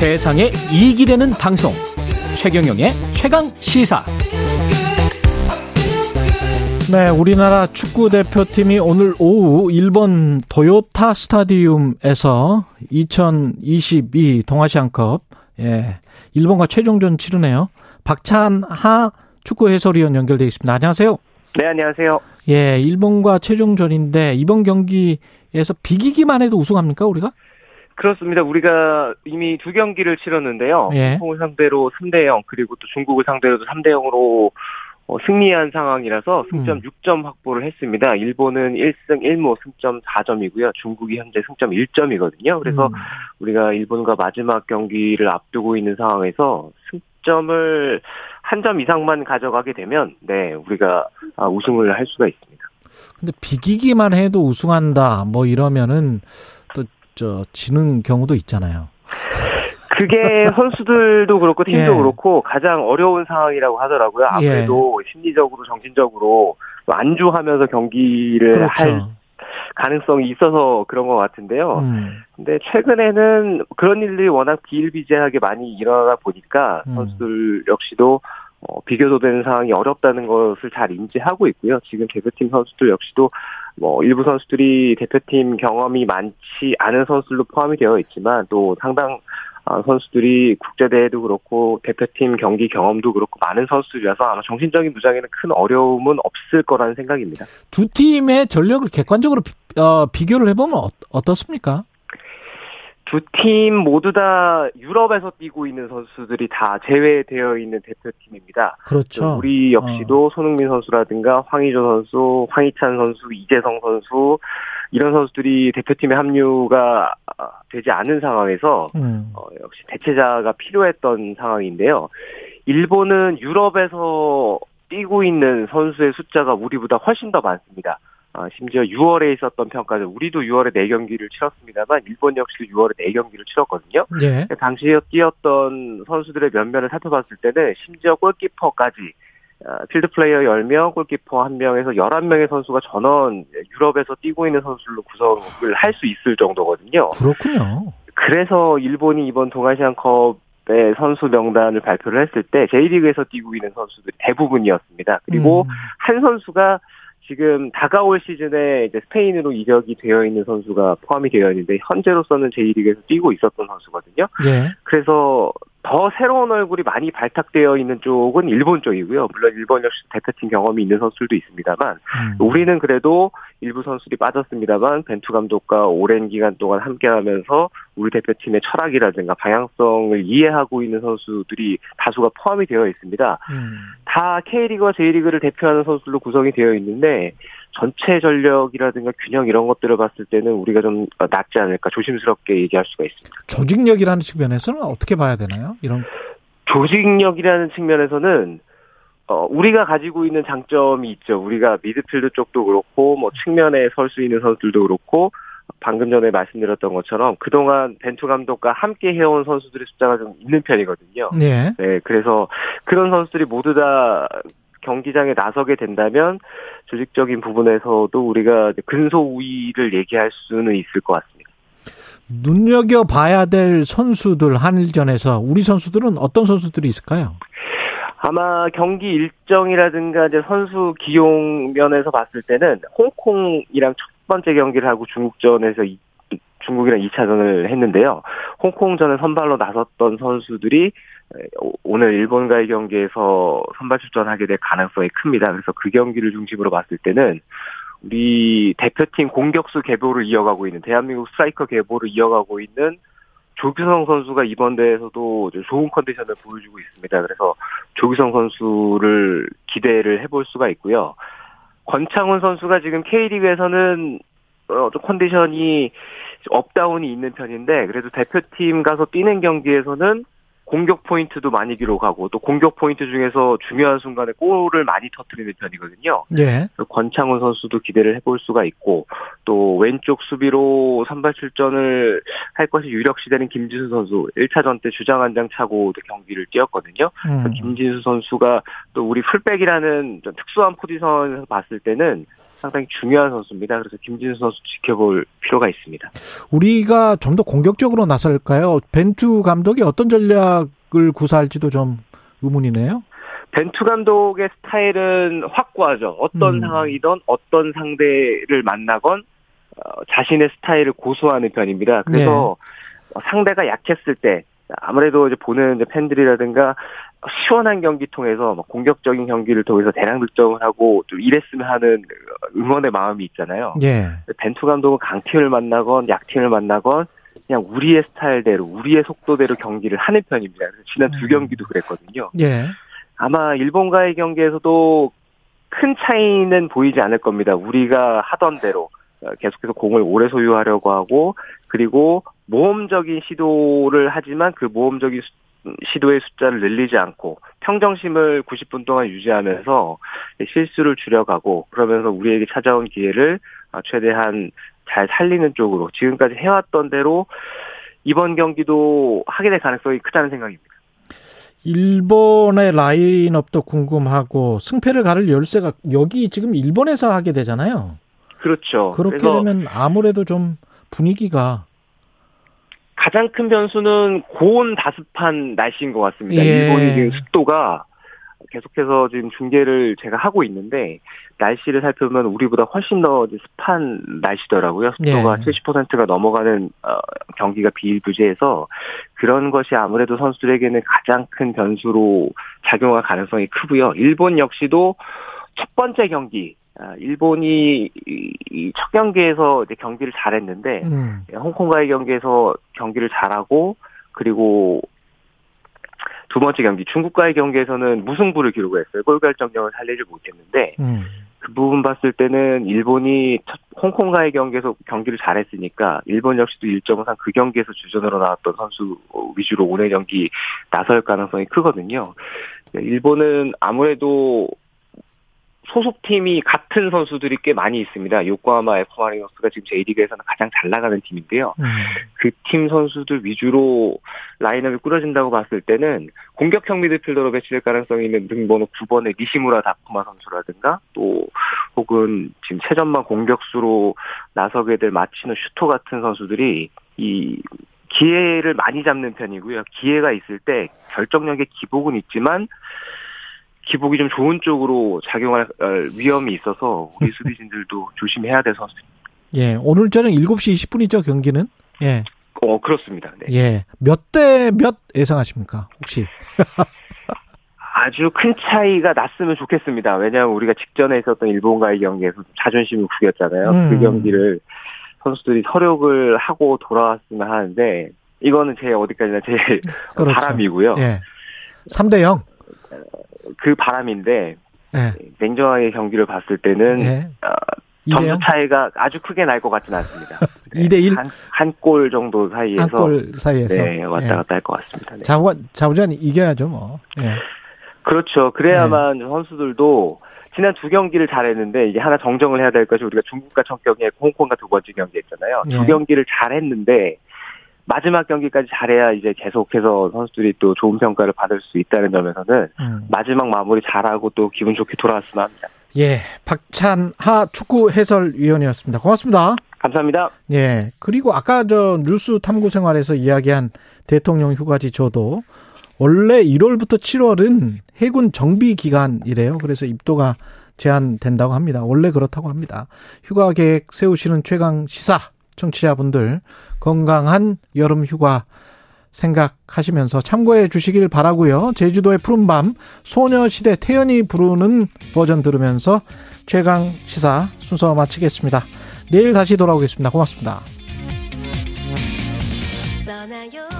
세상에 이익이 되는 방송 최경영의 최강 시사 네, 우리나라 축구 대표팀이 오늘 오후 일본 도요타 스타디움에서 2022 동아시안컵 예, 일본과 최종전 치르네요. 박찬하 축구 해설위원 연결돼 있습니다. 안녕하세요. 네, 안녕하세요. 예, 일본과 최종전인데 이번 경기에서 비기기만 해도 우승합니까, 우리가? 그렇습니다. 우리가 이미 두 경기를 치렀는데요. 예. 홍콩을 상대로 3대 0 그리고 또 중국을 상대로도 3대 0으로 어, 승리한 상황이라서 승점 음. 6점 확보를 했습니다. 일본은 1승 1무 승점 4점이고요. 중국이 현재 승점 1점이거든요. 그래서 음. 우리가 일본과 마지막 경기를 앞두고 있는 상황에서 승점을 한 점 이상만 가져가게 되면 네, 우리가 아, 우승을 할 수가 있습니다. 근데 비기기만 해도 우승한다. 뭐 이러면은 또 저 지는 경우도 있잖아요. 그게 선수들도 그렇고 팀도 예. 그렇고 가장 어려운 상황이라고 하더라고요. 아무래도 심리적으로 정신적으로 안주하면서 경기를 할 그렇죠. 가능성이 있어서 그런 것 같은데요. 음. 근데 최근에는 그런 일들이 워낙 비일비재하게 많이 일어나다 보니까 음. 선수들 역시도 어, 비교도 되는 상황이 어렵다는 것을 잘 인지하고 있고요. 지금 대표팀 선수들 역시도 뭐 일부 선수들이 대표팀 경험이 많지 않은 선수들도 포함이 되어 있지만 또 상당 아, 선수들이 국제대회도 그렇고 대표팀 경기 경험도 그렇고 많은 선수들이라서 아마 정신적인 무장에는 큰 어려움은 없을 거라는 생각입니다. 두 팀의 전력을 객관적으로 비, 어, 비교를 해보면 어, 어떻습니까? 두 팀 모두 다 유럽에서 뛰고 있는 선수들이 다 제외되어 있는 대표팀입니다. 그렇죠. 우리 역시도 손흥민 선수라든가 황의조 선수, 황희찬 선수, 이재성 선수 이런 선수들이 대표팀에 합류가 아, 되지 않은 상황에서 음. 어, 역시 대체자가 필요했던 상황인데요. 일본은 유럽에서 뛰고 있는 선수의 숫자가 우리보다 훨씬 더 많습니다. 아, 심지어 6월에 있었던 평가는 우리도 6월에 4경기를 치렀습니다만 일본 역시도 6월에 4경기를 치렀거든요. 예. 당시에 뛰었던 선수들의 면면을 살펴봤을 때는 심지어 골키퍼까지 아, 필드 플레이어 10명, 골키퍼 1명에서 11명의 선수가 전원 유럽에서 뛰고 있는 선수로 구성을 할 수 있을 정도거든요. 그렇군요. 그래서 일본이 이번 동아시안컵의 선수 명단을 발표를 했을 때 J리그에서 뛰고 있는 선수들이 대부분이었습니다. 그리고 음. 한 선수가 지금 다가올 시즌에 이제 스페인으로 이적이 되어 있는 선수가 포함이 되어 있는데 현재로서는 J리그에서 뛰고 있었던 선수거든요. 예. 그래서 더 새로운 얼굴이 많이 발탁되어 있는 쪽은 일본 쪽이고요. 물론 일본 역시 대표팀 경험이 있는 선수들도 있습니다만 음. 우리는 그래도 일부 선수들이 빠졌습니다만 벤투 감독과 오랜 기간 동안 함께하면서 우리 대표팀의 철학이라든가 방향성을 이해하고 있는 선수들이 다수가 포함이 되어 있습니다. 음. 다 K리그와 J리그를 대표하는 선수들로 구성이 되어 있는데 전체 전력이라든가 균형 이런 것들을 봤을 때는 우리가 좀 낫지 않을까 조심스럽게 얘기할 수가 있습니다. 조직력이라는 측면에서는 어떻게 봐야 되나요? 이런 조직력이라는 측면에서는 어, 우리가 가지고 있는 장점이 있죠. 우리가 미드필드 쪽도 그렇고, 뭐, 측면에 설 수 있는 선수들도 그렇고, 방금 전에 말씀드렸던 것처럼 그동안 벤투 감독과 함께 해온 선수들의 숫자가 좀 있는 편이거든요. 예. 네, 그래서 그런 선수들이 모두 다 경기장에 나서게 된다면 조직적인 부분에서도 우리가 근소 우위를 얘기할 수는 있을 것 같습니다. 눈여겨 봐야 될 선수들 한일전에서 우리 선수들은 어떤 선수들이 있을까요? 아마 경기 일정이라든가 이제 선수 기용 면에서 봤을 때는 홍콩이랑 첫 번째 경기를 하고 중국전에서 이- 중국이랑 2차전을 했는데요. 홍콩전에 선발로 나섰던 선수들이 오- 오늘 일본과의 경기에서 선발 출전하게 될 가능성이 큽니다. 그래서 그 경기를 중심으로 봤을 때는 우리 대표팀 공격수 계보를 이어가고 있는 대한민국 스트라이커 계보를 이어가고 있는 조규성 선수가 이번 대회에서도 좋은 컨디션을 보여주고 있습니다. 그래서 조규성 선수를 기대를 해볼 수가 있고요. 권창훈 선수가 지금 K리그에서는 어, 좀 컨디션이 up down이 있는 편인데 그래도 대표팀 가서 뛰는 경기에서는 공격 포인트도 많이 기록하고 또 공격 포인트 중에서 중요한 순간에 골을 많이 터뜨리는 편이거든요. 예. 권창훈 선수도 기대를 해볼 수가 있고 또 왼쪽 수비로 선발 출전을 할 것이 유력시되는 김진수 선수 1차전 때 주장 한 장 차고 또 경기를 뛰었거든요. 음. 김진수 선수가 또 우리 풀백이라는 좀 특수한 포지션에서 봤을 때는 상당히 중요한 선수입니다. 그래서 김진수 선수 지켜볼 필요가 있습니다. 우리가 좀 더 공격적으로 나설까요? 벤투 감독이 어떤 전략을 구사할지도 좀 의문이네요. 벤투 감독의 스타일은 확고하죠. 어떤 음. 상황이든 어떤 상대를 만나건 어, 자신의 스타일을 고수하는 편입니다. 그래서 네. 어, 상대가 약했을 때 아무래도 이제 보는 팬들이라든가 시원한 경기 통해서 막 공격적인 경기를 통해서 대량 득점을 하고 좀 이랬으면 하는 응원의 마음이 있잖아요. 예. 벤투 감독은 강팀을 만나건 약팀을 만나건 그냥 우리의 스타일대로 우리의 속도대로 경기를 하는 편입니다. 그래서 지난 두 음. 경기도 그랬거든요. 예. 아마 일본과의 경기에서도 큰 차이는 보이지 않을 겁니다. 우리가 하던 대로 어, 계속해서 공을 오래 소유하려고 하고 그리고 모험적인 시도를 하지만 그 모험적인 수- 시도의 숫자를 늘리지 않고 평정심을 90분 동안 유지하면서 실수를 줄여가고 그러면서 우리에게 찾아온 기회를 어, 최대한 잘 살리는 쪽으로 지금까지 해왔던 대로 이번 경기도 하게 될 가능성이 크다는 생각입니다. 일본의 라인업도 궁금하고 승패를 가를 열쇠가 여기 지금 일본에서 하게 되잖아요. 그렇죠. 그렇게 되면 아무래도 좀 분위기가 가장 큰 변수는 고온 다습한 날씨인 것 같습니다. 예. 일본이 지금 습도가 계속해서 지금 중계를 제가 하고 있는데 날씨를 살펴보면 우리보다 훨씬 더 습한 날씨더라고요. 습도가 예. 70%가 넘어가는 어, 경기가 비일부재해서 그런 것이 아무래도 선수들에게는 가장 큰 변수로 작용할 가능성이 크고요. 일본 역시도 첫 번째 경기 아, 일본이 이- 이첫 경기에서 이제 경기를 잘했는데 음. 예, 홍콩과의 경기에서 경기를 잘하고 그리고 두 번째 경기 중국과의 경기에서는 무승부를 기록했어요. 골 결정력을 살리지 못했는데 음. 그 부분 봤을 때는 일본이 첫 홍콩과의 경기에서 경기를 잘했으니까 일본 역시도 일정상 그 경기에서 주전으로 나왔던 선수 위주로 오늘 경기 나설 가능성이 크거든요. 네, 일본은 아무래도 소속팀이 같은 선수들이 꽤 많이 있습니다. 요코하마 F 마리노스가 지금 J리그에서는 가장 잘 나가는 팀인데요. 음. 그팀 선수들 위주로 라인업이 꾸려진다고 봤을 때는 공격형 미드필더로 배치될 가능성이 있는 등번호 9번의 니시무라 다쿠마 선수라든가 또 혹은 지금 최전방 공격수로 나서게 될 마치노 슈토 같은 선수들이 이 기회를 많이 잡는 편이고요. 기회가 있을 때 결정력의 기복은 있지만 기복이 좀 좋은 쪽으로 작용할 어, 위험이 있어서 우리 수비진들도 조심해야 될 선수. 예. 오늘 저녁 7시 20분이죠, 경기는? 예. 어 그렇습니다. 네. 예. 몇 대 몇 예상하십니까? 혹시? 아주 큰 차이가 났으면 좋겠습니다. 왜냐하면 우리가 직전에 있었던 일본과의 경기에서 좀 자존심을 구겼잖아요. 음. 그 경기를 선수들이 서력을 하고 돌아왔으면 하는데 이거는 제 어디까지나 제 그렇죠. 바람이고요. 예. 3대 0. 그 바람인데 예. 냉정하게 경기를 봤을 때는 예. 어, 2대 점수 0. 차이가 아주 크게 날 것 같지는 않습니다. 2대 1. 한 골 정도 사이에서 한 골 사이에서. 네, 왔다 예. 갔다 할 것 같습니다. 네. 자우전 자우전 이겨야죠, 뭐. 예. 그렇죠. 그래야만 네. 선수들도 지난 두 경기를 잘했는데 이제 하나 정정을 해야 될 것이 우리가 중국과 첫 경기했고 홍콩과 두 번째 경기 했잖아요. 예. 두 경기를 잘했는데 마지막 경기까지 잘해야 이제 계속해서 선수들이 또 좋은 평가를 받을 수 있다는 점에서는 음. 마지막 마무리 잘하고 또 기분 좋게 돌아왔으면 합니다. 예. 박찬하 축구 해설위원이었습니다. 고맙습니다. 감사합니다. 예. 그리고 아까 저 뉴스 탐구 생활에서 이야기한 대통령 휴가지 저도 원래 1월부터 7월은 해군 정비 기간이래요. 그래서 입도가 제한된다고 합니다. 원래 그렇다고 합니다. 휴가 계획 세우시는 최강 시사 청취자분들 건강한 여름 휴가 생각하시면서 참고해 주시길 바라고요. 제주도의 푸른밤 소녀시대 태연이 부르는 버전 들으면서 최강 시사 순서 마치겠습니다. 내일 다시 돌아오겠습니다. 고맙습니다. 떠나요